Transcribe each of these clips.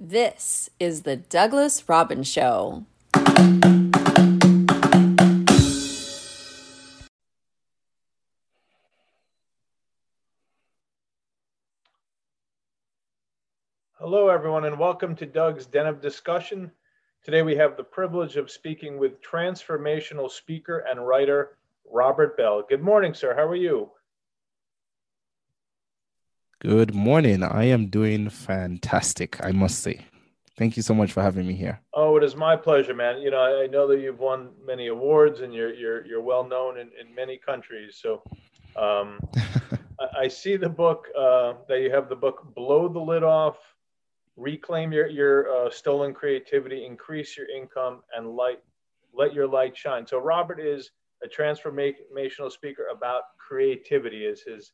This is the Douglas Robbins Show. Hello, everyone, and welcome to Doug's Den of Discussion. Today, we have the privilege of speaking with transformational speaker and writer Robert Bell. Good morning, sir. How are you? Good morning. I am doing fantastic, I must say. Thank you so much for having me here. Oh, it is my pleasure, man. You know, I, know that you've won many awards and you're you're you're well known in, in many countries. So um, I, I, see the book uh, that you have the book Blow the Lid Off, Reclaim Your Your uh, Stolen Creativity, Increase Your Income, and Light Let Your Light Shine. So Robert is a transformational speaker about creativity is his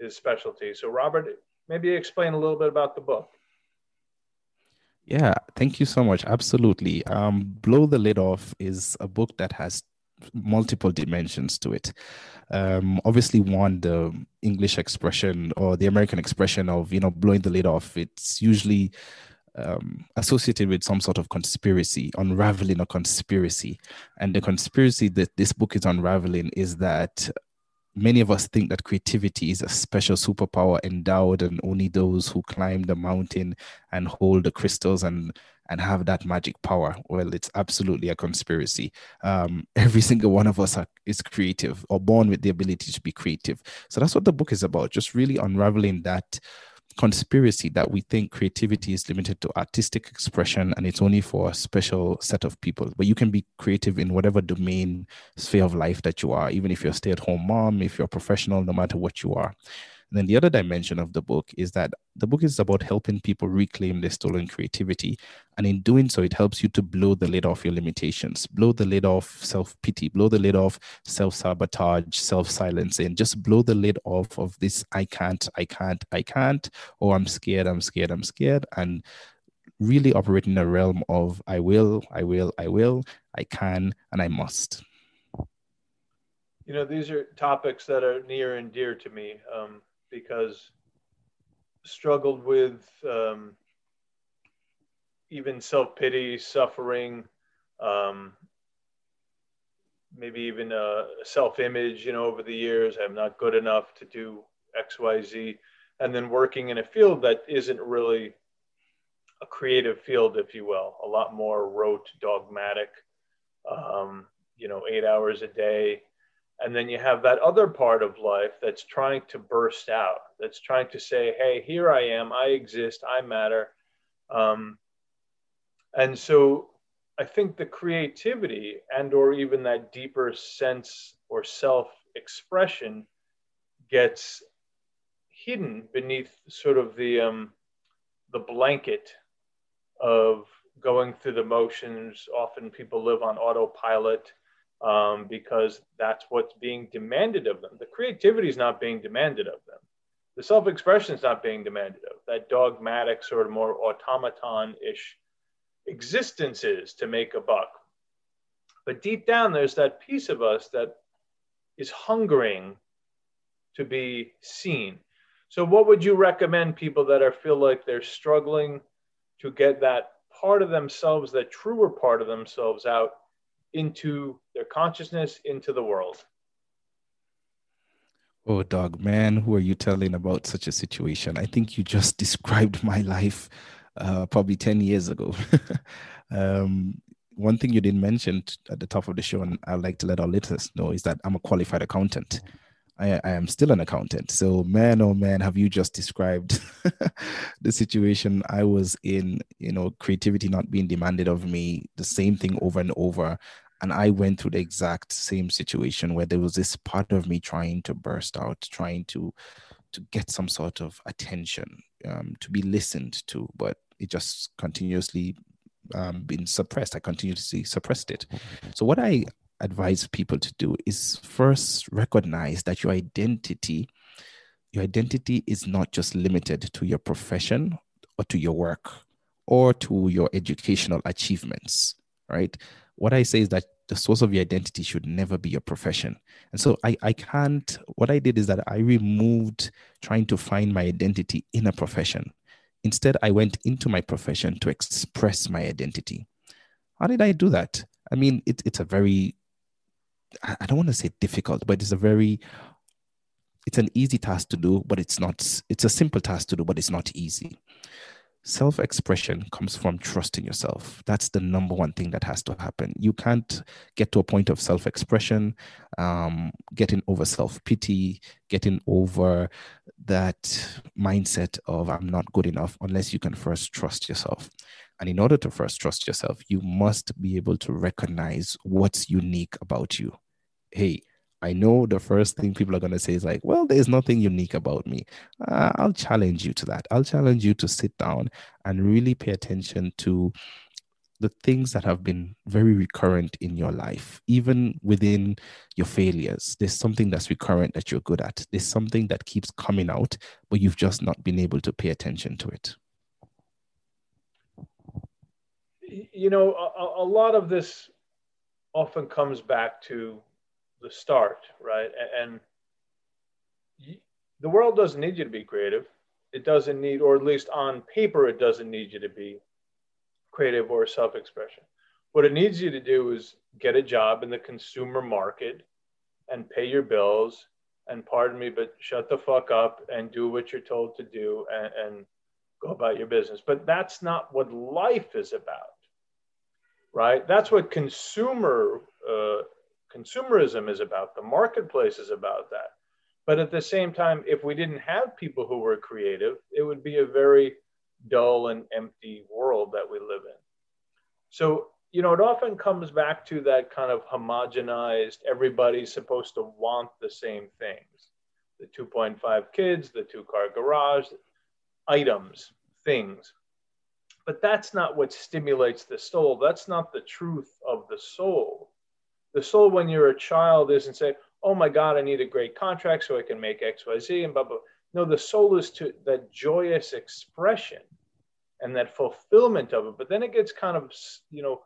his specialty. So, Robert, maybe explain a little bit about the book. Yeah, thank you so much. Absolutely. Um, Blow the Lid Off is a book that has multiple dimensions to it. Um, obviously, one, the English expression or the American expression of, you know, blowing the lid off, it's usually um, associated with some sort of conspiracy, unraveling a conspiracy. And the conspiracy that this book is unraveling is that many of us think that creativity is a special superpower endowed and only those who climb the mountain and hold the crystals and and have that magic power. Well it's absolutely a conspiracy. Um, every single one of us are, is creative or born with the ability to be creative. So that's what the book is about just really unraveling that conspiracy that we think creativity is limited to artistic expression and it's only for a special set of people. But you can be creative in whatever domain, sphere of life that you are, even if you're a stay at home mom, if you're a professional, no matter what you are. And then the other dimension of the book is that the book is about helping people reclaim their stolen creativity. And in doing so, it helps you to blow the lid off your limitations, blow the lid off self pity, blow the lid off self sabotage, self silencing, just blow the lid off of this I can't, I can't, I can't, or I'm scared, I'm scared, I'm scared. And really operate in a realm of I will, I will, I will, I can, and I must. You know, these are topics that are near and dear to me. Um, because struggled with um, even self pity, suffering, um, maybe even a self image, you know, over the years. I'm not good enough to do X, Y, Z. And then working in a field that isn't really a creative field, if you will, a lot more rote, dogmatic, um, you know, eight hours a day, and then you have that other part of life that's trying to burst out, that's trying to say, hey, here I am, I exist, I matter. Um, and so I think the creativity and or even that deeper sense or self-expression gets hidden beneath sort of the um, the blanket of going through the motions. Often people live on autopilot um, because that's what's being demanded of them. The creativity is not being demanded of them. The self expression is not being demanded of. That dogmatic, sort of more automaton ish existence is to make a buck. But deep down, there's that piece of us that is hungering to be seen. So, what would you recommend people that are feel like they're struggling to get that part of themselves, that truer part of themselves out into their consciousness, into the world. Oh, dog, man, who are you telling about such a situation? I think you just described my life uh, probably 10 years ago. um, one thing you didn't mention at the top of the show, and I'd like to let our listeners know, is that I'm a qualified accountant. I, I, am still an accountant. So, man, oh man, have you just described the situation I was in? You know, creativity not being demanded of me, the same thing over and over and I went through the exact same situation where there was this part of me trying to burst out, trying to to get some sort of attention, um, to be listened to, but it just continuously um, been suppressed. I continuously suppressed it. So what I advise people to do is first recognize that your identity, your identity is not just limited to your profession or to your work or to your educational achievements right? What I say is that the source of your identity should never be your profession. And so I, I can't, what I did is that I removed trying to find my identity in a profession. Instead, I went into my profession to express my identity. How did I do that? I mean, it, it's a very, I don't want to say difficult, but it's a very, it's an easy task to do, but it's not, it's a simple task to do, but it's not easy self expression comes from trusting yourself. That's the number one thing that has to happen. You can't get to a point of self expression, um, getting over self pity, getting over that mindset of I'm not good enough unless you can first trust yourself. And in order to first trust yourself, you must be able to recognize what's unique about you. Hey, I know the first thing people are going to say is like, well, there's nothing unique about me. Uh, I'll challenge you to that. I'll challenge you to sit down and really pay attention to the things that have been very recurrent in your life, even within your failures. There's something that's recurrent that you're good at. There's something that keeps coming out, but you've just not been able to pay attention to it. You know, a, a lot of this often comes back to the start, right? And the world doesn't need you to be creative. It doesn't need, or at least on paper, it doesn't need you to be creative or self expression. What it needs you to do is get a job in the consumer market and pay your bills and pardon me, but shut the fuck up and do what you're told to do and, and go about your business. But that's not what life is about, right? That's what consumer uh, consumerism is about, the marketplace is about that. But at the same time, if we didn't have people who were creative, it would be a very dull and empty world that we live in. So, you know, it often comes back to that kind of homogenized, everybody's supposed to want the same things the 2.5 kids, the two car garage, items, things. But that's not what stimulates the soul. That's not the truth of the soul. The soul, when you're a child, isn't say, "Oh my God, I need a great contract so I can make XYZ and blah blah. No, the soul is to that joyous expression and that fulfillment of it. But then it gets kind of, you know,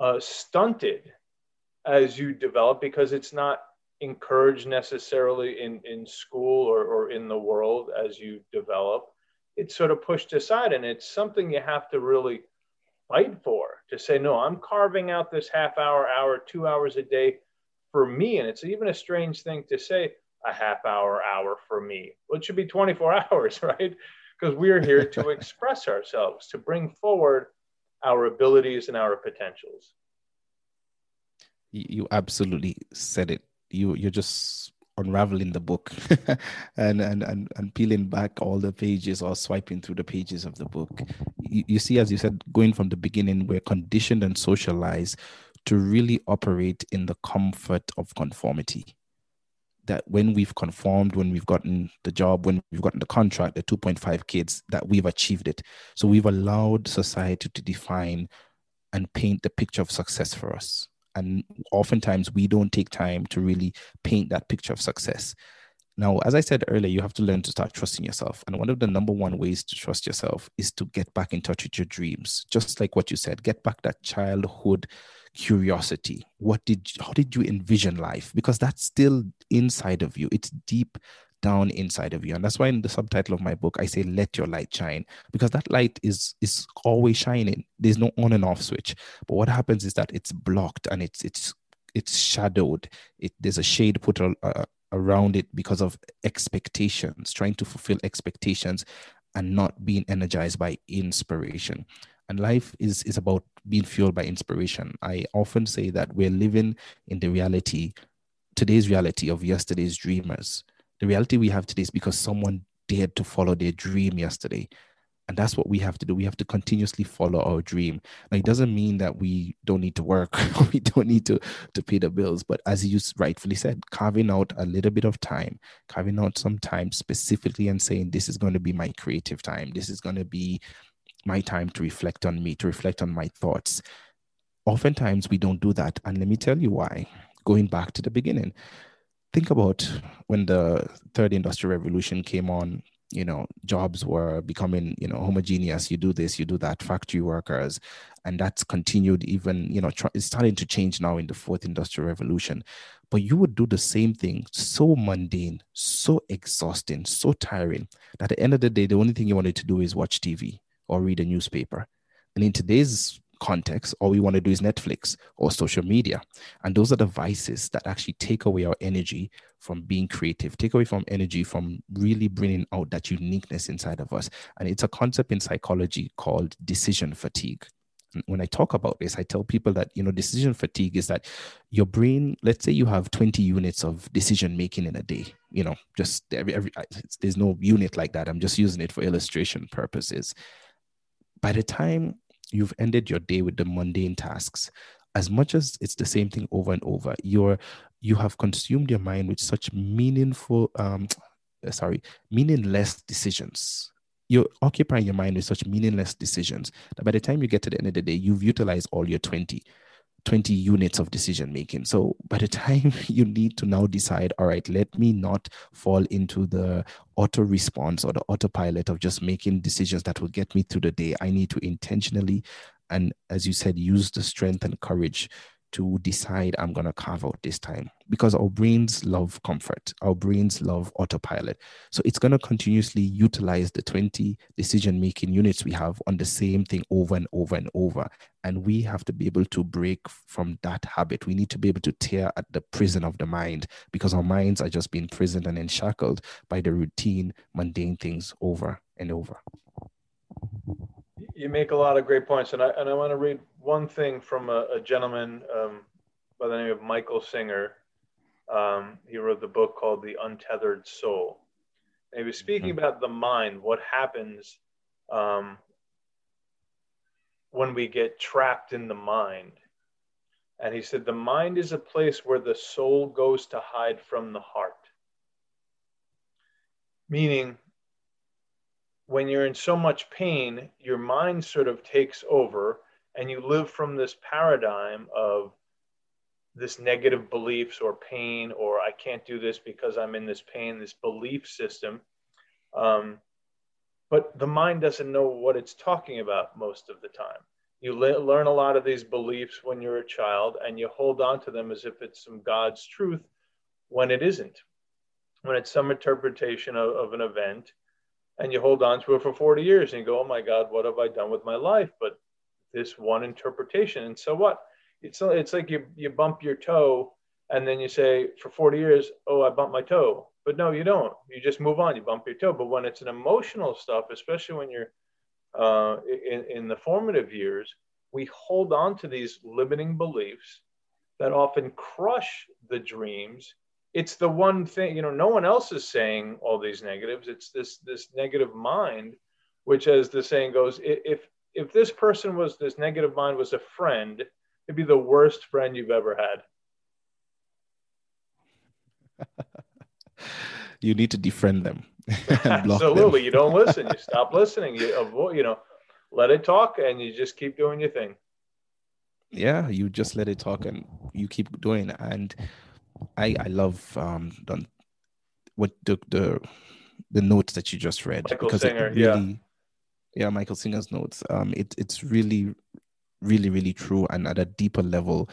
uh, stunted as you develop because it's not encouraged necessarily in, in school or, or in the world as you develop. It's sort of pushed aside, and it's something you have to really fight for to say, no, I'm carving out this half hour, hour, two hours a day for me. And it's even a strange thing to say a half hour, hour for me. Well, it should be 24 hours, right? Because we're here to express ourselves, to bring forward our abilities and our potentials. You absolutely said it. You you're just unraveling the book and, and and and peeling back all the pages or swiping through the pages of the book. You, you see as you said going from the beginning we're conditioned and socialized to really operate in the comfort of conformity. That when we've conformed when we've gotten the job when we've gotten the contract the 2.5 kids that we've achieved it. So we've allowed society to define and paint the picture of success for us and oftentimes we don't take time to really paint that picture of success. Now as i said earlier you have to learn to start trusting yourself. And one of the number one ways to trust yourself is to get back in touch with your dreams. Just like what you said get back that childhood curiosity. What did how did you envision life? Because that's still inside of you. It's deep down inside of you. And that's why in the subtitle of my book i say let your light shine because that light is is always shining. There's no on and off switch. But what happens is that it's blocked and it's it's it's shadowed. It there's a shade put uh, around it because of expectations trying to fulfill expectations and not being energized by inspiration. And life is is about being fueled by inspiration. I often say that we're living in the reality today's reality of yesterday's dreamers the reality we have today is because someone dared to follow their dream yesterday. And that's what we have to do. We have to continuously follow our dream. Now, it doesn't mean that we don't need to work, we don't need to, to pay the bills. But as you rightfully said, carving out a little bit of time, carving out some time specifically and saying, this is going to be my creative time. This is going to be my time to reflect on me, to reflect on my thoughts. Oftentimes, we don't do that. And let me tell you why. Going back to the beginning, think about when the third industrial revolution came on you know jobs were becoming you know homogeneous. You do this you do that factory workers. And that's continued even you know tr- it's starting to change now in the fourth industrial revolution. But you would do the same thing so mundane so exhausting so tiring that at the end of the day the only thing you wanted to do is watch tv or read a newspaper. And in today's context, all we want to do is Netflix or social media. And those are the vices that actually take away our energy from being creative, take away from energy from really bringing out that uniqueness inside of us. And it's a concept in psychology called decision fatigue. when I talk about this, I tell people that, you know, decision fatigue is that your brain, let's say you have 20 units of decision making in a day, you know, just every, every there's no unit like that. I'm just using it for illustration purposes. By the time you've ended your day with the mundane tasks. As much as it's the same thing over and over you're you have consumed your mind with such meaningful um sorry meaningless decisions. You're occupying your mind with such meaningless decisions that by the time you get to the end of the day you've utilized all your 20 20 units of decision making. So by the time you need to now decide, all right, let me not fall into the auto response or the autopilot of just making decisions that will get me through the day. I need to intentionally and, as you said, use the strength and courage to decide I'm going to carve out this time because our brains love comfort. Our brains love autopilot. So it's going to continuously utilize the 20 decision making units we have on the same thing over and over and over. And we have to be able to break from that habit. We need to be able to tear at the prison of the mind because our minds are just being prisoned and enshackled by the routine, mundane things over and over. You make a lot of great points, and I and I want to read one thing from a, a gentleman um, by the name of Michael Singer. Um, he wrote the book called The Untethered Soul. And he was speaking mm-hmm. about the mind, what happens um, when we get trapped in the mind. And he said, The mind is a place where the soul goes to hide from the heart. Meaning, when you're in so much pain, your mind sort of takes over and you live from this paradigm of this negative beliefs or pain or I can't do this because I'm in this pain, this belief system. Um, but the mind doesn't know what it's talking about most of the time. You le- learn a lot of these beliefs when you're a child and you hold on to them as if it's some God's truth when it isn't, when it's some interpretation of, of an event and you hold on to it for 40 years and you go, oh my God, what have I done with my life? But this one interpretation. And so what? It's, it's like you, you bump your toe and then you say for 40 years, oh, I bumped my toe. But no, you don't. You just move on. You bump your toe. But when it's an emotional stuff, especially when you're uh, in, in the formative years, we hold on to these limiting beliefs that often crush the dreams it's the one thing you know no one else is saying all these negatives. It's this this negative mind which as the saying goes if if this person was this negative mind was a friend it'd be the worst friend you've ever had. You need to defriend them absolutely them. you don't listen. You stop listening. You avoid you know let it talk and you just keep doing your thing. Yeah you just let it talk and you keep doing and I I love um the, what the the the notes that you just read Michael because Singer, it really yeah. yeah Michael Singer's notes um it it's really really really true. And at a deeper level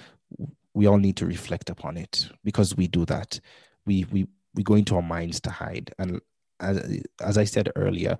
we all need to reflect upon it because we do that. We we we go into our minds to hide. And as as I said earlier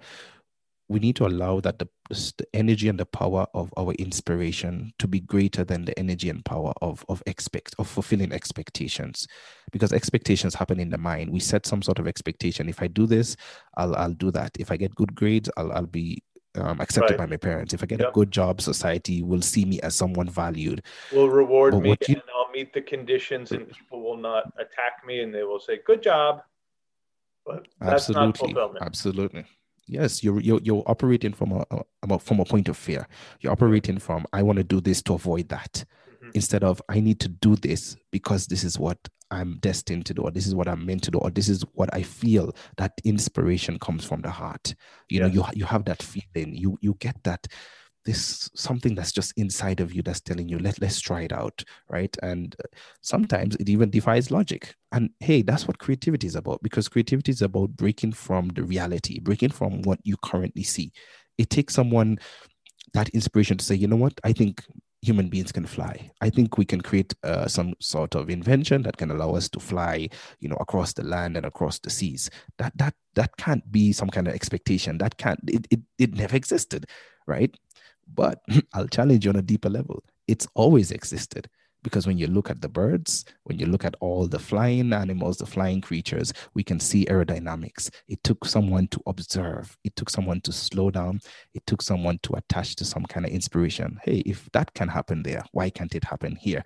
we need to allow that the, the energy and the power of our inspiration to be greater than the energy and power of of expect of fulfilling expectations because expectations happen in the mind we set some sort of expectation if i do this i'll i'll do that if i get good grades i'll i'll be um, accepted right. by my parents. If I get yep. a good job, society will see me as someone valued. Will reward but me, you, and I'll meet the conditions, and people will not attack me, and they will say, "Good job." But that's absolutely, absolutely yes you're you're, you're operating from a, a, from a point of fear you're operating from i want to do this to avoid that mm-hmm. instead of i need to do this because this is what i'm destined to do or this is what i'm meant to do or this is what i feel that inspiration comes from the heart you yes. know you you have that feeling you you get that this something that's just inside of you that's telling you let, let's try it out right and uh, sometimes it even defies logic and hey that's what creativity is about because creativity is about breaking from the reality breaking from what you currently see it takes someone that inspiration to say you know what i think human beings can fly. I think we can create uh, some sort of invention that can allow us to fly, you know, across the land and across the seas. That that that can't be some kind of expectation. That can't. It it, it never existed, right? But I'll challenge you on a deeper level. It's always existed because when you look at the birds, when you look at all the flying animals, the flying creatures, we can see aerodynamics. It took someone to observe, it took someone to slow down, it took someone to attach to some kind of inspiration. Hey, if that can happen there, why can't it happen here?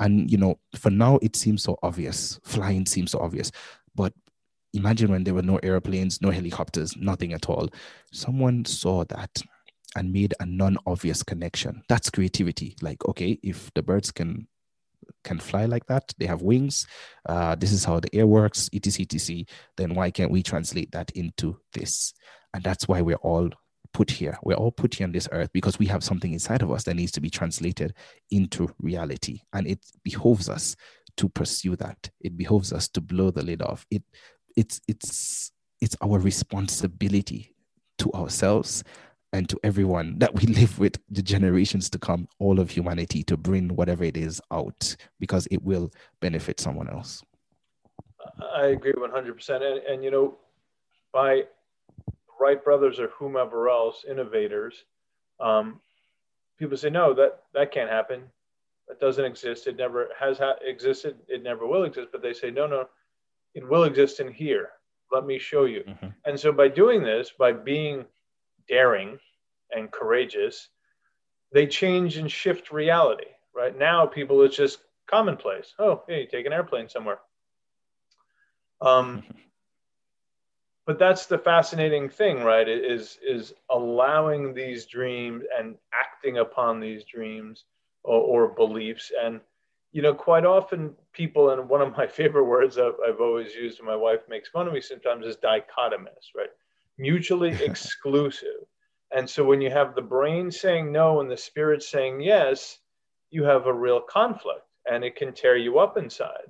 And, you know, for now, it seems so obvious. Flying seems so obvious. But imagine when there were no airplanes, no helicopters, nothing at all. Someone saw that and made a non-obvious connection. That's creativity. Like, okay, if the birds can can fly like that. They have wings. Uh, this is how the air works, etc, etc. Then why can't we translate that into this? And that's why we're all put here. We're all put here on this earth because we have something inside of us that needs to be translated into reality. And it behoves us to pursue that. It behoves us to blow the lid off. It it's it's it's our responsibility to ourselves and to everyone that we live with the generations to come, all of humanity, to bring whatever it is out because it will benefit someone else. I agree 100%. And, and you know, by Wright brothers or whomever else, innovators, um, people say, no, that, that can't happen. That doesn't exist. It never has ha- existed. It never will exist. But they say, no, no, it will exist in here. Let me show you. Mm-hmm. And so by doing this, by being daring and courageous, they change and shift reality. Right now, people it's just commonplace. Oh, hey, take an airplane somewhere. Um, but that's the fascinating thing, right? Is is allowing these dreams and acting upon these dreams or, or beliefs, and you know, quite often people, and one of my favorite words I've, I've always used, and my wife makes fun of me sometimes, is dichotomous, right? Mutually exclusive. And so when you have the brain saying no and the spirit saying yes, you have a real conflict and it can tear you up inside.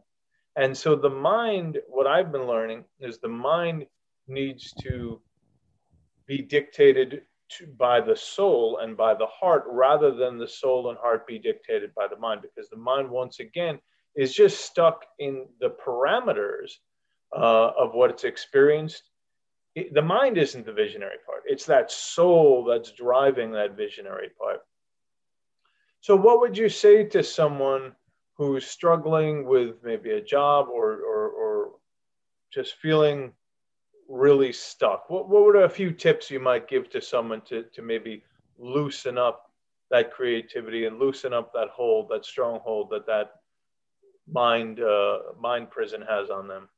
And so the mind, what I've been learning is the mind needs to be dictated to, by the soul and by the heart rather than the soul and heart be dictated by the mind because the mind once again is just stuck in the parameters uh, of what it's experienced the mind isn't the visionary part. It's that soul that's driving that visionary part. So what would you say to someone who's struggling with maybe a job or or, or just feeling really stuck? What, what would a few tips you might give to someone to, to maybe loosen up that creativity and loosen up that hold that stronghold that that mind uh, mind prison has on them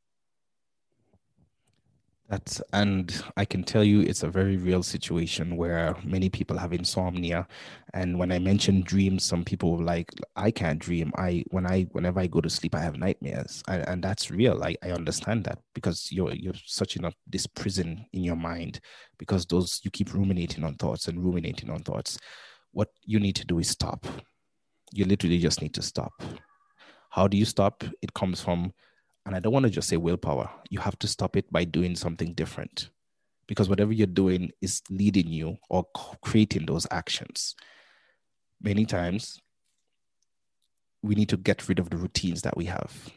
that's and I can tell you it's a very real situation where many people have insomnia. And when I mention dreams, some people like I can't dream. I when I whenever I go to sleep, I have nightmares, and, and that's real. I, I understand that because you're you're such in a this prison in your mind because those you keep ruminating on thoughts and ruminating on thoughts. What you need to do is stop. You literally just need to stop. How do you stop? It comes from and I don't want to just say willpower. You have to stop it by doing something different because whatever you're doing is leading you or creating those actions. Many times, we need to get rid of the routines that we have.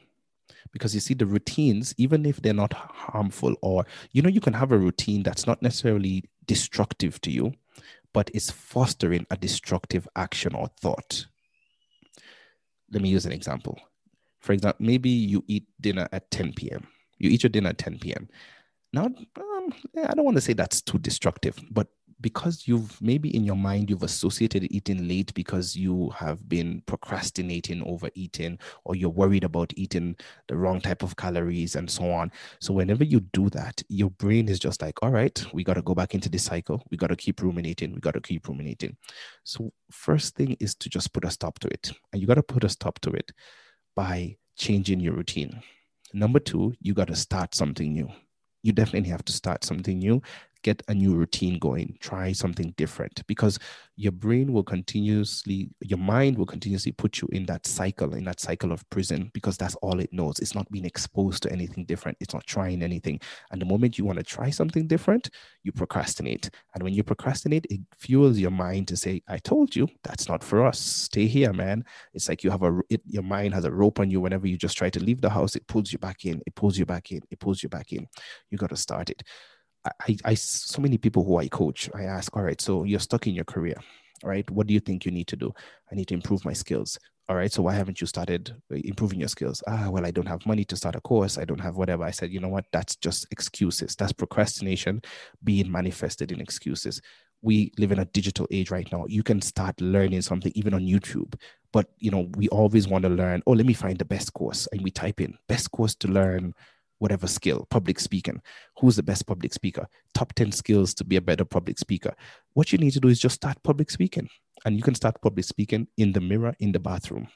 Because you see, the routines, even if they're not harmful, or you know, you can have a routine that's not necessarily destructive to you, but is fostering a destructive action or thought. Let me use an example for example, maybe you eat dinner at 10 p.m. You eat your dinner at 10 p.m. Now, um, I don't want to say that's too destructive, but because you've maybe in your mind you've associated eating late because you have been procrastinating over eating or you're worried about eating the wrong type of calories and so on. So whenever you do that your brain is just like all right we got to go back into this cycle. We got to keep ruminating. We got to keep ruminating. So first thing is to just put a stop to it. And you got to put a stop to it by changing your routine. Number two, you got to start something new. You definitely have to start something new. Get a new routine going try something different because your brain will continuously your mind will continuously put you in that cycle in that cycle of prison because that's all it knows. It's not being exposed to anything different. It's not trying anything. And the moment you want to try something different you procrastinate. And when you procrastinate it fuels your mind to say i told you that's not for us. Stay here man. It's like you have a it, your mind has a rope on you whenever you just try to leave the house. It pulls you back in. It pulls you back in. It pulls you back in. You got to start it I, I so many people who I coach, I ask, all right, so you're stuck in your career, right? What do you think you need to do? I need to improve my skills. All right, so why haven't you started uh, improving your skills? Ah, well, I don't have money to start a course. I don't have whatever. I said, you know what? That's just excuses. That's procrastination being manifested in excuses. We live in a digital age right now. You can start learning something even on YouTube, but you know, we always want to learn. Oh, let me find the best course, and we type in best course to learn whatever skill, public speaking. Who's the best public speaker? Top 10 skills to be a better public speaker. What you need to do is just start public speaking. And you can start public speaking in the mirror in the bathroom.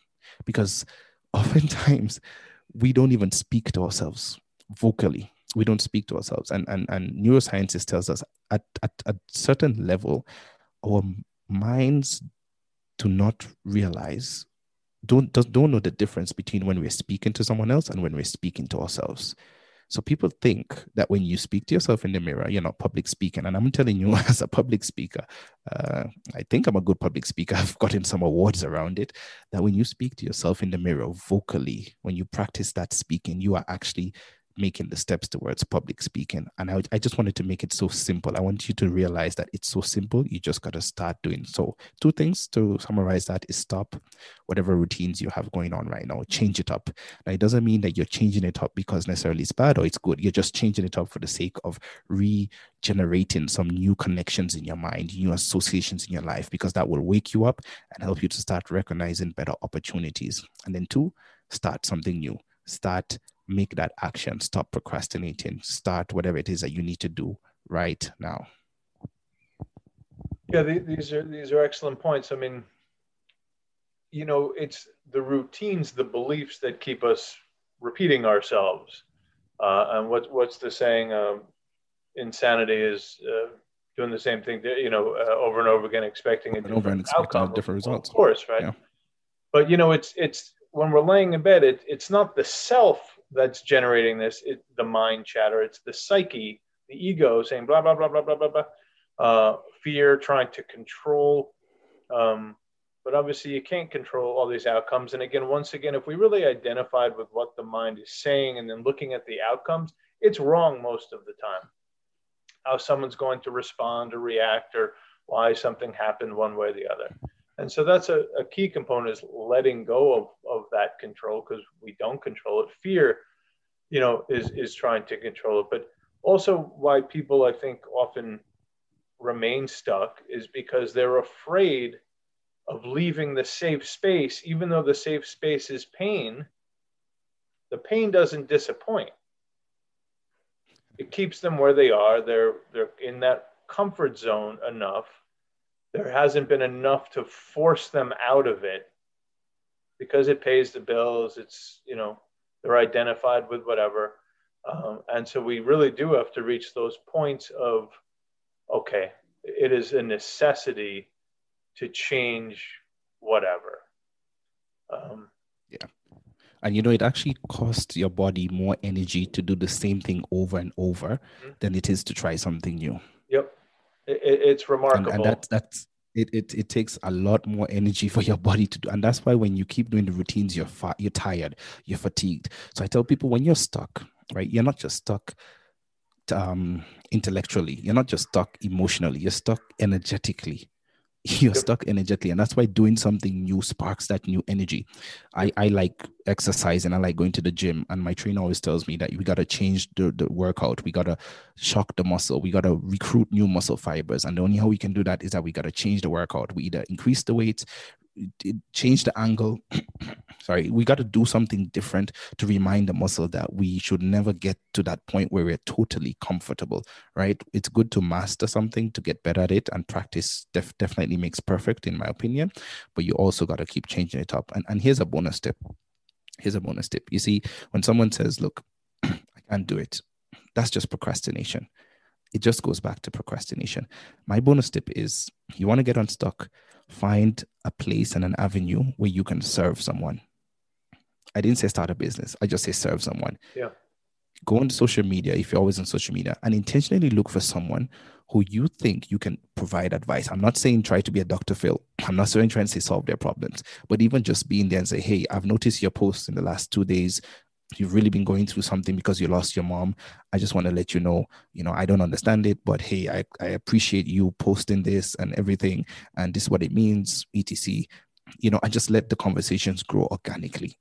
Because oftentimes we don't even speak to ourselves vocally. We don't speak to ourselves. And, and, and neurosciences tells us at, at a certain level, our minds do not realize don't don't know the difference between when we're speaking to someone else and when we're speaking to ourselves. So people think that when you speak to yourself in the mirror, you're not public speaking. And I'm telling you, as a public speaker, uh, I think I'm a good public speaker. I've gotten some awards around it. That when you speak to yourself in the mirror vocally, when you practice that speaking, you are actually making the steps towards public speaking. And I, I just wanted to make it so simple. I want you to realize that it's so simple. You just got to start doing. So, two things to summarize that is stop whatever routines you have going on right now, change it up. Now, it doesn't mean that you're changing it up because necessarily it's bad or it's good. You're just changing it up for the sake of regenerating some new connections in your mind, new associations in your life, because that will wake you up and help you to start recognizing better opportunities. And then, two, start something new. Start make that action, stop procrastinating, start whatever it is that you need to do right now. Yeah, these are these are excellent points. I mean, you know, it's the routines, the beliefs that keep us repeating ourselves. Uh, and what what's the saying? Um, insanity is uh, doing the same thing, you know, uh, over and over again, expecting a different over and expecting different results. Of course, right? Yeah. But you know, it's it's when we're laying in bed, it, it's not the self that's generating this, it, the mind chatter. It's the psyche, the ego saying blah, blah, blah, blah, blah, blah, blah. Uh, fear, trying to control. Um, but obviously, you can't control all these outcomes. And again, once again, if we really identified with what the mind is saying and then looking at the outcomes, it's wrong most of the time. How someone's going to respond or react or why something happened one way or the other. And so that's a, a key component is letting go of, of that control because we don't control it. Fear, you know, is, is trying to control it. But also why people, I think, often remain stuck is because they're afraid of leaving the safe space, even though the safe space is pain, the pain doesn't disappoint. It keeps them where they are. They're they're in that comfort zone enough there hasn't been enough to force them out of it because it pays the bills. It's, you know, they're identified with whatever. Um, and so we really do have to reach those points of, okay, it is a necessity to change whatever. Um, yeah. And you know, it actually costs your body more energy to do the same thing over and over mm-hmm. than it is to try something new. Yep it, it's remarkable. And, and that, that's it, it, it takes a lot more energy for your body to do. And that's why when you keep doing the routines you're fa- you're tired you're fatigued. So i tell people when you're stuck right you're not just stuck um intellectually you're not just stuck emotionally you're stuck energetically you're yep. stuck energetically and that's why doing something new sparks that new energy. I i like exercise and i like going to the gym and my trainer always tells me that we got to change the, the workout. We got to shock the muscle. We got to recruit new muscle fibers and the only how we can do that is that we got to change the workout. We either increase the weight change the angle. Sorry, we got to do something different to remind the muscle that we should never get to that point where we're totally comfortable, right? It's good to master something to get better at it, and practice def- definitely makes perfect, in my opinion. But you also got to keep changing it up. And, and here's a bonus tip. Here's a bonus tip. You see, when someone says, Look, I can't do it, that's just procrastination it just goes back to procrastination. My bonus tip is you want to get unstuck, find a place and an avenue where you can serve someone. I didn't say start a business, I just say serve someone. Yeah. Go on social media if you're always on social media and intentionally look for someone who you think you can provide advice. I'm not saying try to be a Dr. Phil. I'm not saying trying to say solve their problems, but even just being there and say, hey, I've noticed your posts in the last two days you've really been going through something because you lost your mom i just want to let you know you know i don't understand it but hey i, I appreciate you posting this and everything and this is what it means etc. You know and just let the conversations grow organically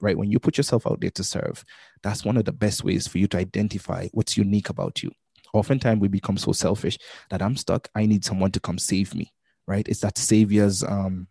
right? When you put yourself out there to serve that's one of the best ways for you to identify what's unique about you. Oftentimes we become so selfish that i'm stuck i need someone to come save me right? It's that savior's um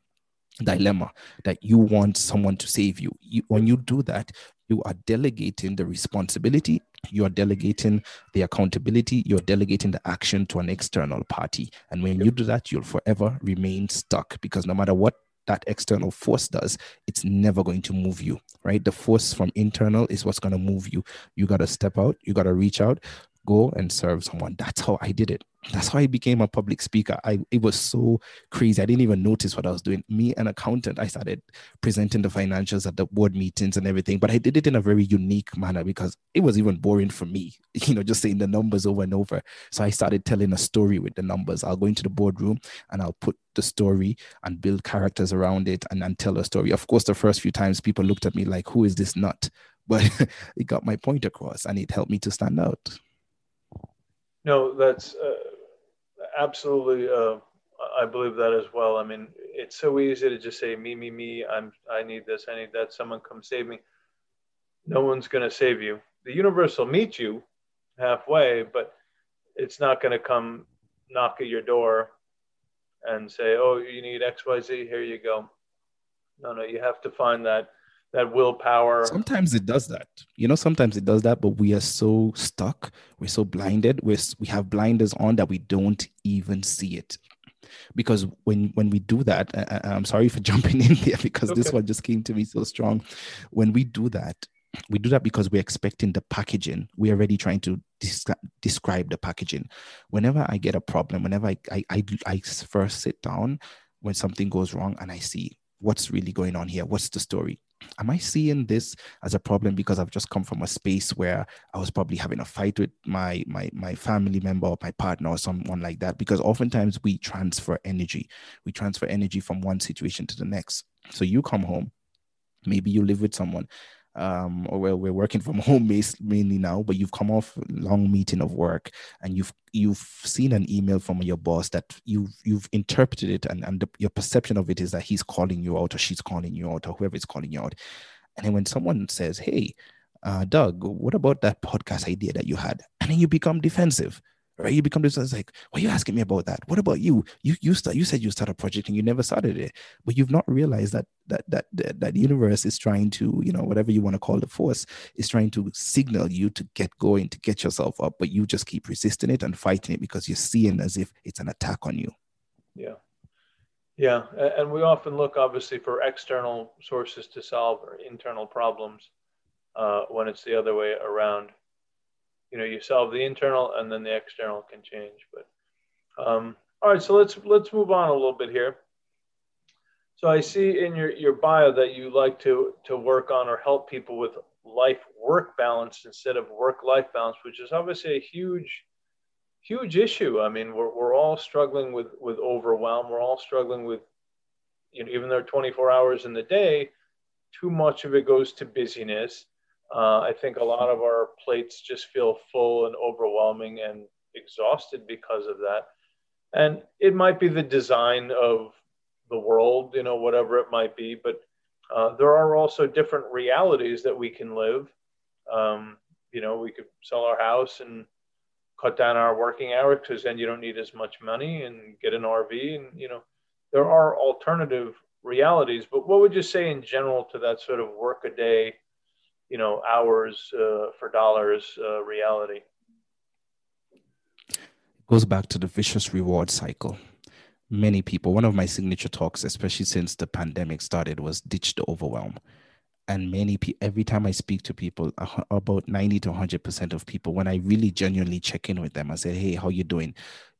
dilemma that you want someone to save you. you. When you do that, you are delegating the responsibility, you are delegating the accountability, you're delegating the action to an external party. And when you do that, you'll forever remain stuck because no matter what that external force does, it's never going to move you, right? The force from internal is what's going to move you. You got to step out, you got to reach out, go and serve someone. That's how I did it. That's how I became a public speaker. I it was so crazy. I didn't even notice what I was doing. Me, an accountant, I started presenting the financials at the board meetings and everything. But I did it in a very unique manner because it was even boring for me, you know, just saying the numbers over and over. So I started telling a story with the numbers. I'll go into the boardroom and I'll put the story and build characters around it and, and tell a story. Of course, the first few times people looked at me like, who is this nut? But it got my point across and it helped me to stand out. No, that's uh, absolutely. Uh, I believe that as well. I mean, it's so easy to just say me, me, me. I'm. I need this. I need that. Someone come save me. No one's going to save you. The universe will meet you halfway, but it's not going to come knock at your door and say, "Oh, you need X, Y, Z. Here you go." No, no. You have to find that that willpower. Sometimes it does that. You know, sometimes it does that, but we are so stuck. We're so blinded. We're, we have blinders on that we don't even see it. Because when when we do that, I, I'm sorry for jumping in there because okay. this one just came to me so strong. When we do that, we do that because we're expecting the packaging. We're already trying to describe the packaging. Whenever I get a problem, whenever I, I, I, I first sit down when something goes wrong and I see what's really going on here, what's the story, am I seeing this as a problem because I've just come from a space where I was probably having a fight with my my my family member or my partner or someone like that? Because oftentimes we transfer energy. We transfer energy from one situation to the next. So you come home, maybe you live with someone um, or we're, we're working from home mainly now, but you've come off long meeting of work and you've you've seen an email from your boss that you've you've interpreted it and, and the, your perception of it is that he's calling you out or she's calling you out or whoever is calling you out. And then when someone says, Hey, uh, Doug, what about that podcast idea that you had? And then you become defensive right? You become this. It's like, why are you asking me about that? What about you? You you start. You said you start a project and you never started it, but you've not realized that that that that, that universe is trying to, you know, whatever you want to call the force, is trying to signal you to get going, to get yourself up, but you just keep resisting it and fighting it because you're seeing as if it's an attack on you. Yeah. Yeah, and we often look obviously for external sources to solve internal problems uh, when it's the other way around you know you solve the internal and then the external can change but um, all right so let's let's move on a little bit here. So i see in your your bio that you like to to work on or help people with life work balance instead of work life balance which is obviously a huge huge issue. I mean we're, we're all struggling with with overwhelm. We're all struggling with you know even though 24 hours in the day too much of it goes to busyness uh, I think a lot of our plates just feel full and overwhelming and exhausted because of that. And it might be the design of the world, you know, whatever it might be, but uh, there are also different realities that we can live. Um, you know, we could sell our house and cut down our working hours because then you don't need as much money and get an RV. And, you know, there are alternative realities. But what would you say in general to that sort of work a day? You know hours uh, for dollars uh, reality. It goes back to the vicious reward cycle. Many people one of my signature talks especially since the pandemic started was ditch the overwhelm. And many people every time i speak to people about 90 to 100% of people when i really genuinely check in with them i say hey how you doing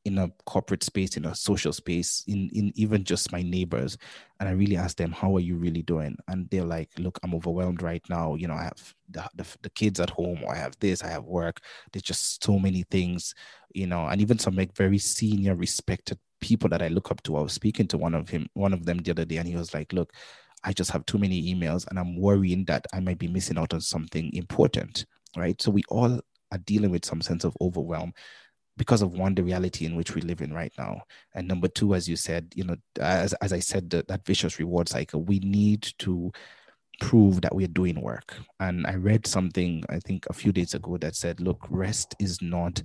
in a corporate space in a social space in in even just my neighbors. And i really ask them how are you really doing? And they're like look i'm overwhelmed right now. You know i have the, the, the kids at home or i have this i have work. There's just so many things you know. And even some like very senior respected people that i look up to i was speaking to one of him one of them the other day and he was like look I just have too many emails and I'm worrying that I might be missing out on something important, right? So we all are dealing with some sense of overwhelm because of one the reality in which we live in right now and number two as you said you know as, as i said the, that vicious reward cycle we need to prove that we're doing work and i read something i think a few days ago that said look rest is not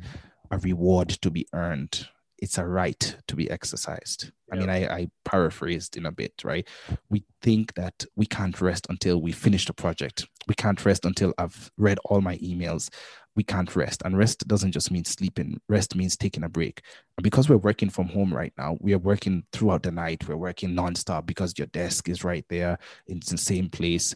a reward to be earned it's a right to be exercised. I mean, I, I paraphrased in a bit, right? We think that we can't rest until we finish the project. We can't rest until I've read all my emails. We can't rest. And rest doesn't just mean sleeping, rest means taking a break. And because we're working from home right now, we are working throughout the night. We're working nonstop because your desk is right there, it's the same place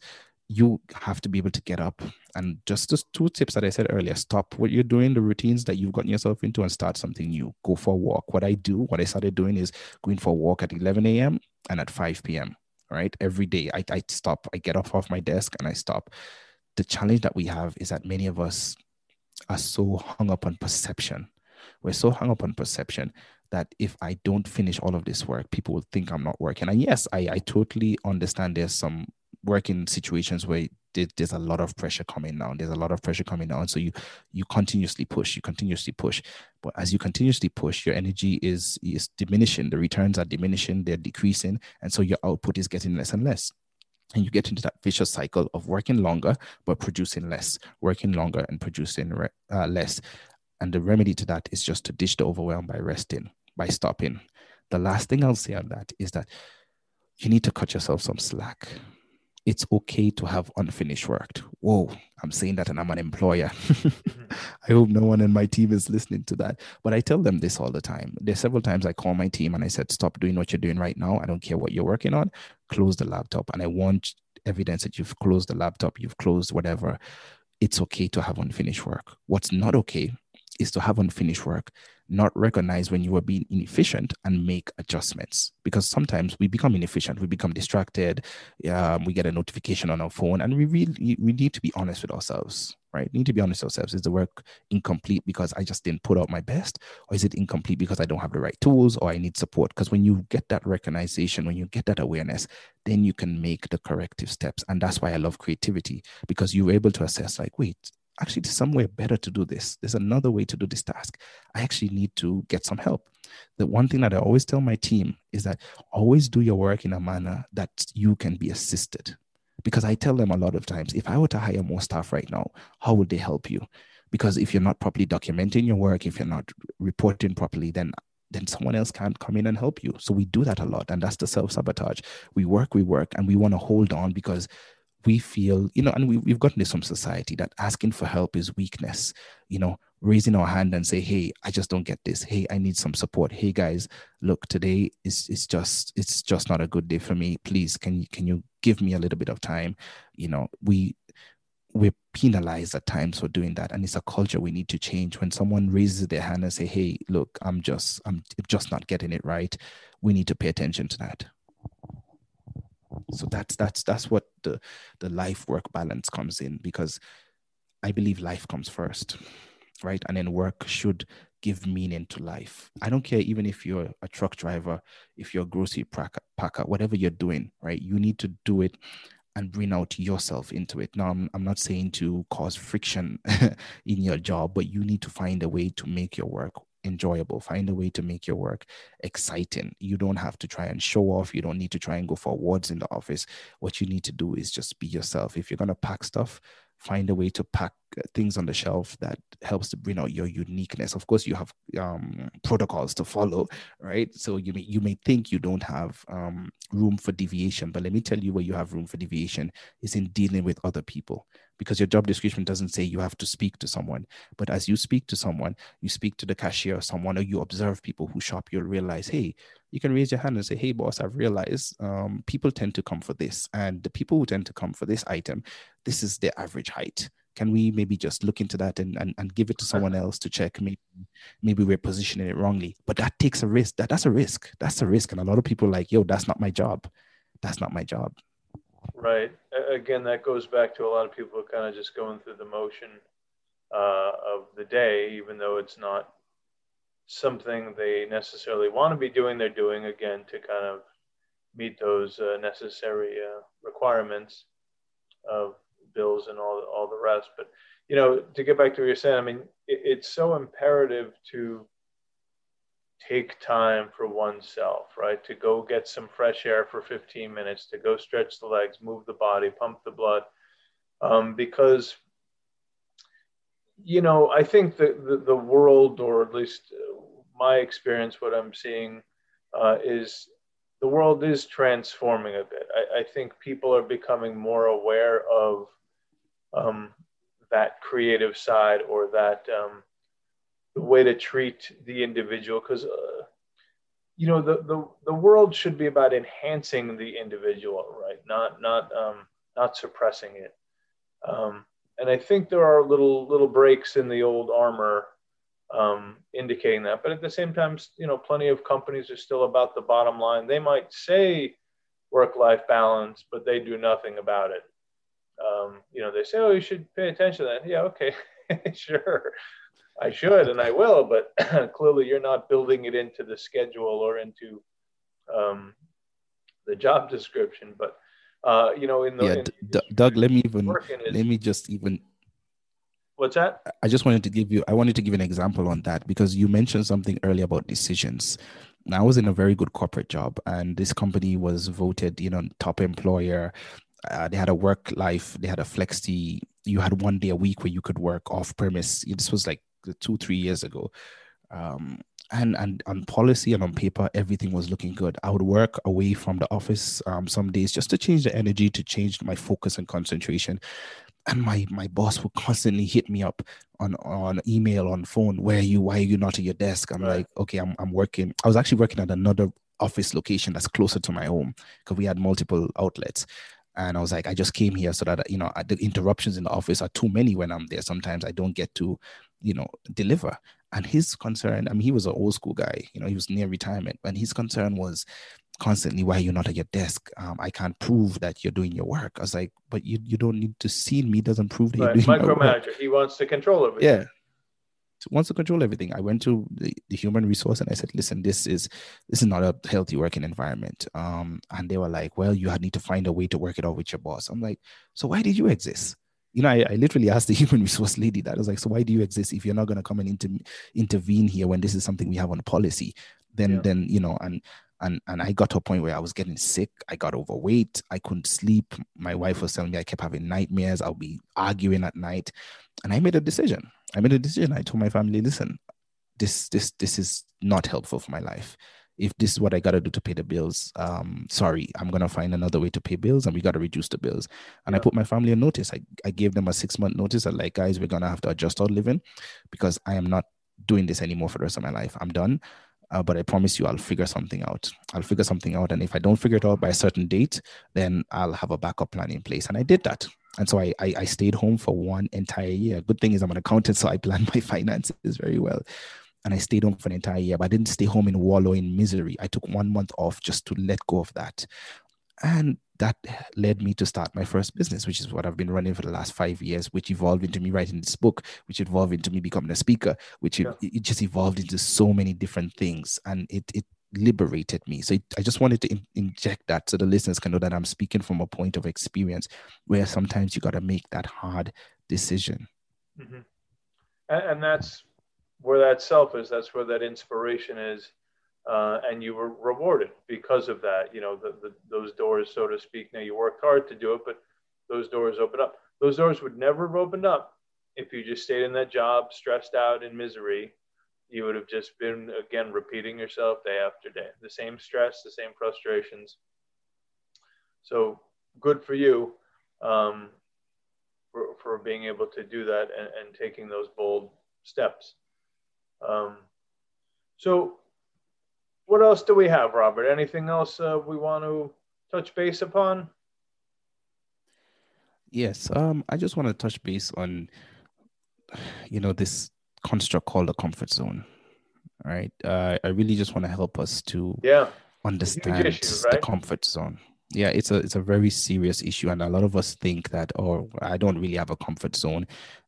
you have to be able to get up and just those two tips that I said earlier. Stop what you're doing, the routines that you've gotten yourself into, and start something new. Go for a walk. What I do, what I started doing is going for a walk at 11 a.m. and at 5 p.m. Right every day. I, I stop. I get off off my desk and I stop. The challenge that we have is that many of us are so hung up on perception. We're so hung up on perception that if I don't finish all of this work, people will think I'm not working. And yes, I, I totally understand there's some working situations where there's a lot of pressure coming down. There's a lot of pressure coming down. So you you continuously push you continuously push. But as you continuously push your energy is is diminishing. The returns are diminishing. They're decreasing. And so your output is getting less and less and you get into that vicious cycle of working longer but producing less working longer and producing uh, less. And the remedy to that is just to ditch the overwhelm by resting by stopping. The last thing i'll say on that is that you need to cut yourself some slack it's okay to have unfinished work. Whoa, I'm saying that and I'm an employer. I hope no one in my team is listening to that. But I tell them this all the time. There's several times I call my team and I said, stop doing what you're doing right now. I don't care what you're working on. Close the laptop. And I want evidence that you've closed the laptop, you've closed whatever. It's okay to have unfinished work. What's not okay is to have unfinished work not recognize when you are being inefficient and make adjustments. Because sometimes we become inefficient we become distracted um, we get a notification on our phone and we really we need to be honest with ourselves right? We need to be honest with ourselves. Is the work incomplete because i just didn't put out my best? Or is it incomplete because i don't have the right tools or i need support? Because when you get that recognition when you get that awareness then you can make the corrective steps. And that's why i love creativity because you're able to assess like wait actually there's somewhere better to do this. There's another way to do this task. I actually need to get some help. The one thing that I always tell my team is that always do your work in a manner that you can be assisted. Because I tell them a lot of times, if I were to hire more staff right now, how would they help you? Because if you're not properly documenting your work, if you're not reporting properly, then then someone else can't come in and help you. So we do that a lot. And that's the self sabotage. We work, we work, and we want to hold on because we feel, you know, and we, we've gotten this from society that asking for help is weakness, you know, raising our hand and say, Hey, I just don't get this. Hey, I need some support. Hey guys, look, today is it's just it's just not a good day for me. Please, can you can you give me a little bit of time? You know, we we're penalized at times for doing that and it's a culture we need to change when someone raises their hand and say hey look i'm just i'm just not getting it right we need to pay attention to that so that's that's that's what the the life work balance comes in because i believe life comes first right? And then work should give meaning to life. I don't care even if you're a truck driver if you're a grocery packer whatever you're doing right? You need to do it and bring out yourself into it. Now, I'm, I'm not saying to cause friction in your job, but you need to find a way to make your work enjoyable. Find a way to make your work exciting. You don't have to try and show off. You don't need to try and go for awards in the office. What you need to do is just be yourself. If you're going to pack stuff, find a way to pack things on the shelf that helps to bring out your uniqueness. Of course, you have um, protocols to follow, right? So you may you may think you don't have um, room for deviation, but let me tell you where you have room for deviation is in dealing with other people because your job description doesn't say you have to speak to someone. But as you speak to someone, you speak to the cashier or someone, or you observe people who shop, you'll realize, hey, you can raise your hand and say, hey, boss, I've realized um, people tend to come for this. And the people who tend to come for this item, this is their average height. Can we maybe just look into that and, and, and give it to someone else to check? Maybe maybe we're positioning it wrongly. But that takes a risk. That that's a risk. That's a risk. And a lot of people like, yo, that's not my job. That's not my job. Right. Again, that goes back to a lot of people kind of just going through the motion uh, of the day, even though it's not something they necessarily want to be doing. They're doing again to kind of meet those uh, necessary uh, requirements of bills and all all the rest. But you know, to get back to what you're saying, I mean, it, it's so imperative to take time for oneself, right? To go get some fresh air for 15 minutes, to go stretch the legs, move the body, pump the blood. Um, because, you know, I think that the, the world, or at least my experience, what I'm seeing uh, is the world is transforming a bit. I, I, think people are becoming more aware of um, that creative side or that um, the way to treat the individual. Because uh, you know the, the the world should be about enhancing the individual right? Not not um, not suppressing it. Um, and i think there are little little breaks in the old armor um, indicating that but at the same time you know plenty of companies are still about the bottom line they might say work life balance but they do nothing about it um, you know they say oh you should pay attention to that yeah okay sure I should and I will, but clearly you're not building it into the schedule or into um, the job description. But uh, you know, in the yeah, in, D- Doug, let me even let me just even. What's that? I just wanted to give you. I wanted to give an example on that because you mentioned something earlier about decisions. Now, I was in a very good corporate job, and this company was voted, you know, top employer. Uh, they had a work life. They had a flexi. You had one day a week where you could work off premise. This was like two three years ago um, and and on policy and on paper everything was looking good i would work away from the office um, some days just to change the energy to change my focus and concentration and my my boss would constantly hit me up on on email on phone where are you why are you not at your desk i'm right. like okay I'm, I'm working i was actually working at another office location that's closer to my home because we had multiple outlets and I was like, I just came here so that you know the interruptions in the office are too many when I'm there. Sometimes I don't get to you know, deliver. And his concern, I mean, he was an old school guy, you know, he was near retirement, and his concern was constantly, why you're not at your desk? Um, I can't prove that you're doing your work. I was like, but you, you don't need to see me doesn't prove that right. you're doing Micromanager. He wants to control everything. Yeah. wants to control everything. I went to the, the human resource and I said, listen, this is this is not a healthy working environment. Um, and they were like, well, you need to find a way to work it out with your boss. I'm like, so why did you exist? you know, I, I, literally asked the human resource lady that. I was like, so why do you exist if you're not going to come and inter- intervene here when this is something we have on policy? Then, yeah. then you know, and and and I got to a point where I was getting sick. I got overweight. I couldn't sleep. My wife was telling me I kept having nightmares. I'll be arguing at night, and I made a decision. I made a decision. I told my family, listen, this this this is not helpful for my life if this is what I got to do to pay the bills, um, sorry, I'm going to find another way to pay bills and we got to reduce the bills. And yeah. I put my family a notice. I, I gave them a six month notice. I like, guys, we're going to have to adjust our living because I am not doing this anymore for the rest of my life. I'm done. Uh, but I promise you, I'll figure something out. I'll figure something out. And if I don't figure it out by a certain date, then I'll have a backup plan in place. And I did that. And so I, I, I stayed home for one entire year. Good thing is I'm an accountant, so I plan my finances very well and I stayed home for an entire year, but I didn't stay home in wallow in misery. I took one month off just to let go of that. And that led me to start my first business, which is what I've been running for the last five years, which evolved into me writing this book, which evolved into me becoming a speaker, which yeah. it, it, just evolved into so many different things. And it, it liberated me. So it, I just wanted to in, inject that so the listeners can know that I'm speaking from a point of experience where sometimes you got to make that hard decision. Mm-hmm. And, and that's where that self is, that's where that inspiration is. Uh, and you were rewarded because of that. You know, the, the, those doors, so to speak. Now you worked hard to do it, but those doors open up. Those doors would never have opened up if you just stayed in that job, stressed out in misery, you would have just been again repeating yourself day after day. The same stress, the same frustrations. So good for you um, for, for being able to do that and, and taking those bold steps. Um, so, what else do we have, Robert? Anything else uh, we want to touch base upon? Yes, um, I just want to touch base on, you know, this construct called the comfort zone. Right. Uh, I really just want to help us to yeah understand issue, right? the comfort zone. Yeah, it's a it's a very serious issue, and a lot of us think that, oh, I don't really have a comfort zone,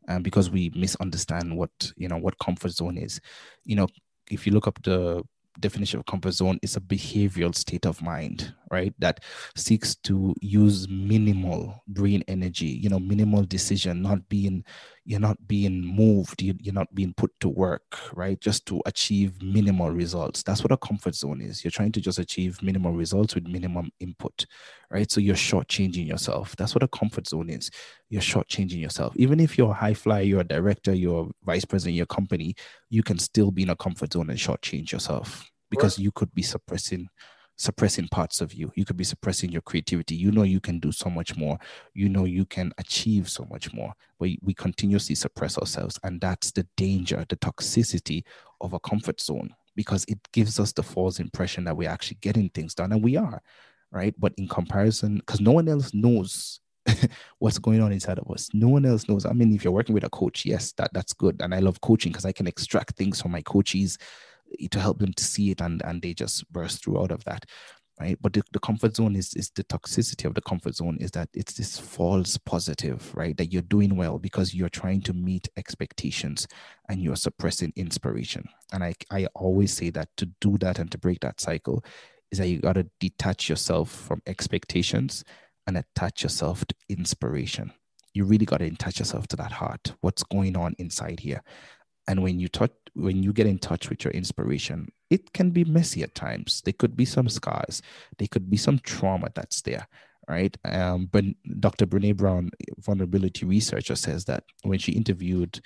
um, because we misunderstand what you know what comfort zone is. You know, if you look up the definition of comfort zone is a behavioral state of mind right that seeks to use minimal brain energy you know minimal decision not being you're not being moved you, you're not being put to work right just to achieve minimal results. That's what a comfort zone is. You're trying to just achieve minimal results with minimum input right? So you're shortchanging yourself. That's what a comfort zone is. You're shortchanging yourself. Even if you're a high flyer you're a director you're a vice president in your company you can still be in a comfort zone and shortchange yourself because you could be suppressing suppressing parts of you. You could be suppressing your creativity. You know you can do so much more. You know you can achieve so much more. But we continuously suppress ourselves. And that's the danger, the toxicity of a comfort zone, because it gives us the false impression that we're actually getting things done. And we are, right? But in comparison, because no one else knows what's going on inside of us. No one else knows. I mean, if you're working with a coach, yes, that, that's good. And I love coaching because I can extract things from my coaches to help them to see it and and they just burst through out of that right? But the, the comfort zone is is the toxicity of the comfort zone is that it's this false positive right? That you're doing well because you're trying to meet expectations and you're suppressing inspiration. And i i always say that to do that and to break that cycle is that you got to detach yourself from expectations and attach yourself to inspiration. You really got to attach yourself to that heart. What's going on inside here and when you touch when you get in touch with your inspiration it can be messy at times. There could be some scars. There could be some trauma that's there right? Um, but dr brene brown vulnerability researcher says that when she interviewed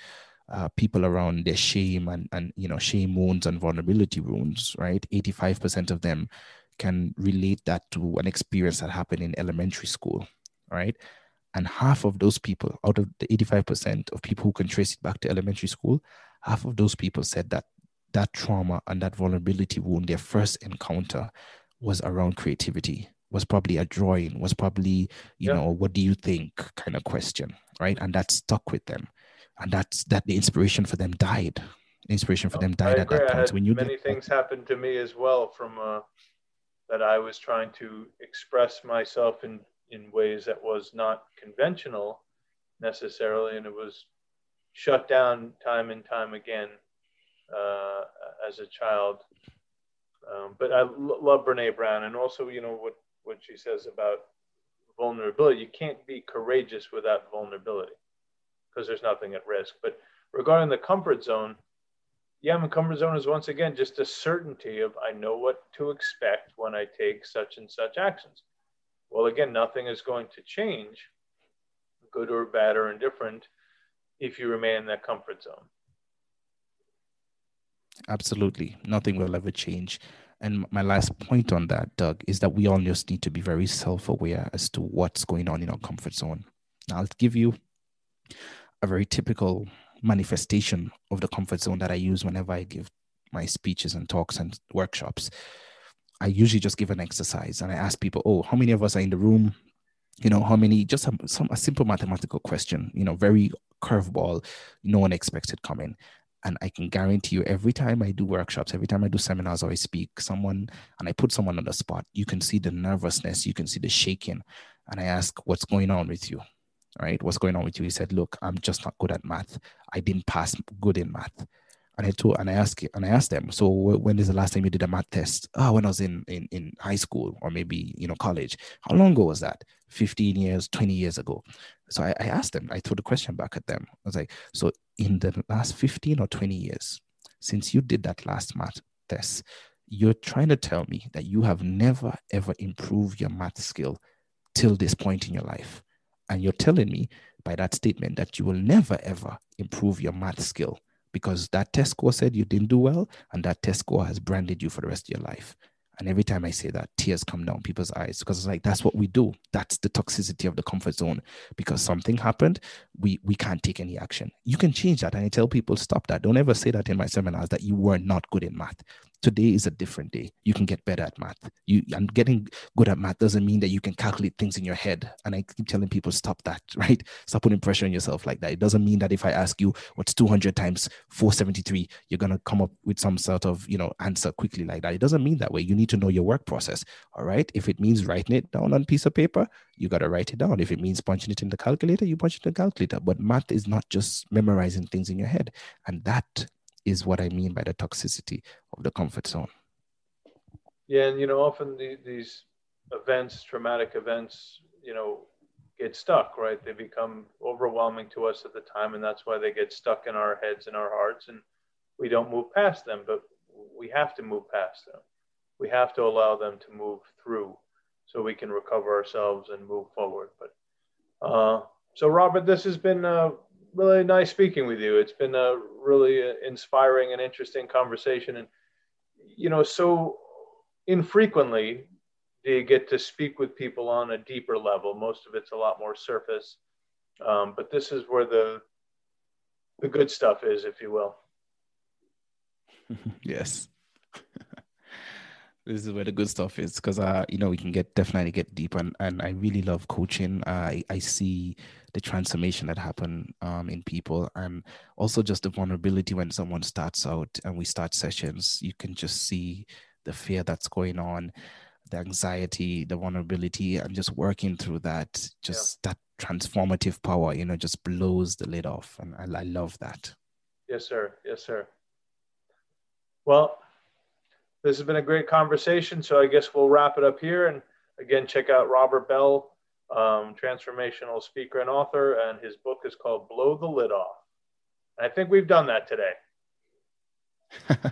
uh, people around their shame and, and you know shame wounds and vulnerability wounds right? 85% of them can relate that to an experience that happened in elementary school right? And half of those people out of the 85% of people who can trace it back to elementary school half of those people said that that trauma and that vulnerability wound, their first encounter was around creativity, was probably a drawing, was probably, you yeah. know, what do you think kind of question, right? And that stuck with them. And that's that the inspiration for them died. inspiration for them died at that point. So when you many things happened to me as well from uh, that I was trying to express myself in in ways that was not conventional necessarily, and it was shut down time and time again uh, as a child. Um, but I l- love Brene Brown, and also, you know, what what she says about vulnerability. You can't be courageous without vulnerability because there's nothing at risk. But regarding the comfort zone, yeah, my comfort zone is once again just a certainty of I know what to expect when I take such and such actions. Well, again, nothing is going to change, good or bad or indifferent, if you remain in that comfort zone. Absolutely. Nothing will ever change. And my last point on that, Doug, is that we all just need to be very self aware as to what's going on in our comfort zone. Now, I'll give you a very typical manifestation of the comfort zone that I use whenever I give my speeches and talks and workshops. I usually just give an exercise and I ask people, oh, how many of us are in the room? You know, how many, just a, some, a simple mathematical question, you know, very curveball no one expected coming. And i can guarantee you every time i do workshops every time i do seminars or i speak someone and i put someone on the spot you can see the nervousness you can see the shaking. And i ask what's going on with you? Right? What's going on with you? He said look i'm just not good at math. I didn't pass good in math and I told and I asked and I asked them, so when is the last time you did a math test? Oh, when I was in, in in high school or maybe you know college. How long ago was that? 15 years, 20 years ago. So I, I asked them, I threw the question back at them. I was like, so in the last 15 or 20 years, since you did that last math test, you're trying to tell me that you have never ever improved your math skill till this point in your life. And you're telling me by that statement that you will never ever improve your math skill because that test score said you didn't do well and that test score has branded you for the rest of your life. And every time I say that, tears come down people's eyes because it's like that's what we do. That's the toxicity of the comfort zone. Because something happened, we we can't take any action. You can change that. And I tell people, stop that. Don't ever say that in my seminars that you were not good in math today is a different day. You can get better at math. You and getting good at math doesn't mean that you can calculate things in your head. And I keep telling people, stop that, right? Stop putting pressure on yourself like that. It doesn't mean that if I ask you what's 200 times 473, you're gonna come up with some sort of you know answer quickly like that. It doesn't mean that way. You need to know your work process. All right. If it means writing it down on a piece of paper, you gotta write it down. If it means punching it in the calculator, you punch it in the calculator. But math is not just memorizing things in your head, and that is what I mean by the toxicity of the comfort zone. Yeah, and you know, often the, these events, traumatic events, you know, get stuck, right? They become overwhelming to us at the time, and that's why they get stuck in our heads and our hearts, and we don't move past them. But we have to move past them. We have to allow them to move through, so we can recover ourselves and move forward. But uh, so, Robert, this has been uh, really nice speaking with you. It's been a really inspiring and interesting conversation. And, you know, so infrequently do you get to speak with people on a deeper level. Most of it's a lot more surface. Um, but this is where the the good stuff is, if you will. yes. this is where the good stuff is because uh you know we can get definitely get deep and and i really love coaching. I i see the transformation that happen um, in people and also just the vulnerability when someone starts out and we start sessions. You can just see the fear that's going on the anxiety the vulnerability and just working through that just yeah. that transformative power you know just blows the lid off and I, I love that. Yes sir. Yes sir. Well this has been a great conversation. So I guess we'll wrap it up here. And again, check out Robert Bell, um, transformational speaker and author, and his book is called Blow the Lid Off. And I think we've done that today.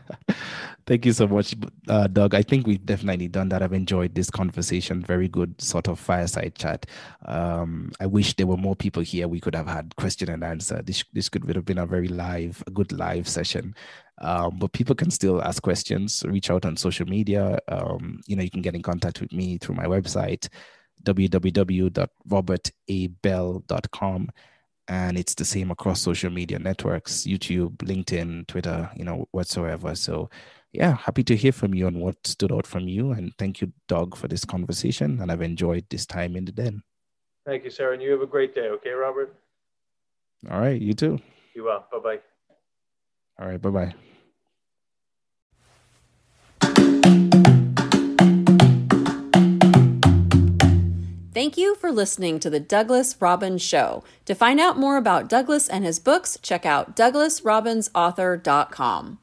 Thank you so much, uh, Doug. I think we've definitely done that. I've enjoyed this conversation. Very good sort of fireside chat. Um, I wish there were more people here. We could have had question and answer. This this could have been a very live, a good live session. Um, but people can still ask questions. Reach out on social media. Um, you know, you can get in contact with me through my website www.robertabell.com and it's the same across social media networks youtube linkedin twitter you know whatsoever. So yeah happy to hear from you on what stood out from you. And thank you doug for this conversation. And i've enjoyed this time in the den. Thank you sarah. And you have a great day okay robert? All right you too. You well. Bye-bye. All right bye-bye Thank you for listening to the Douglas Robbins Show. To find out more about Douglas and his books, check out douglasrobbinsauthor.com.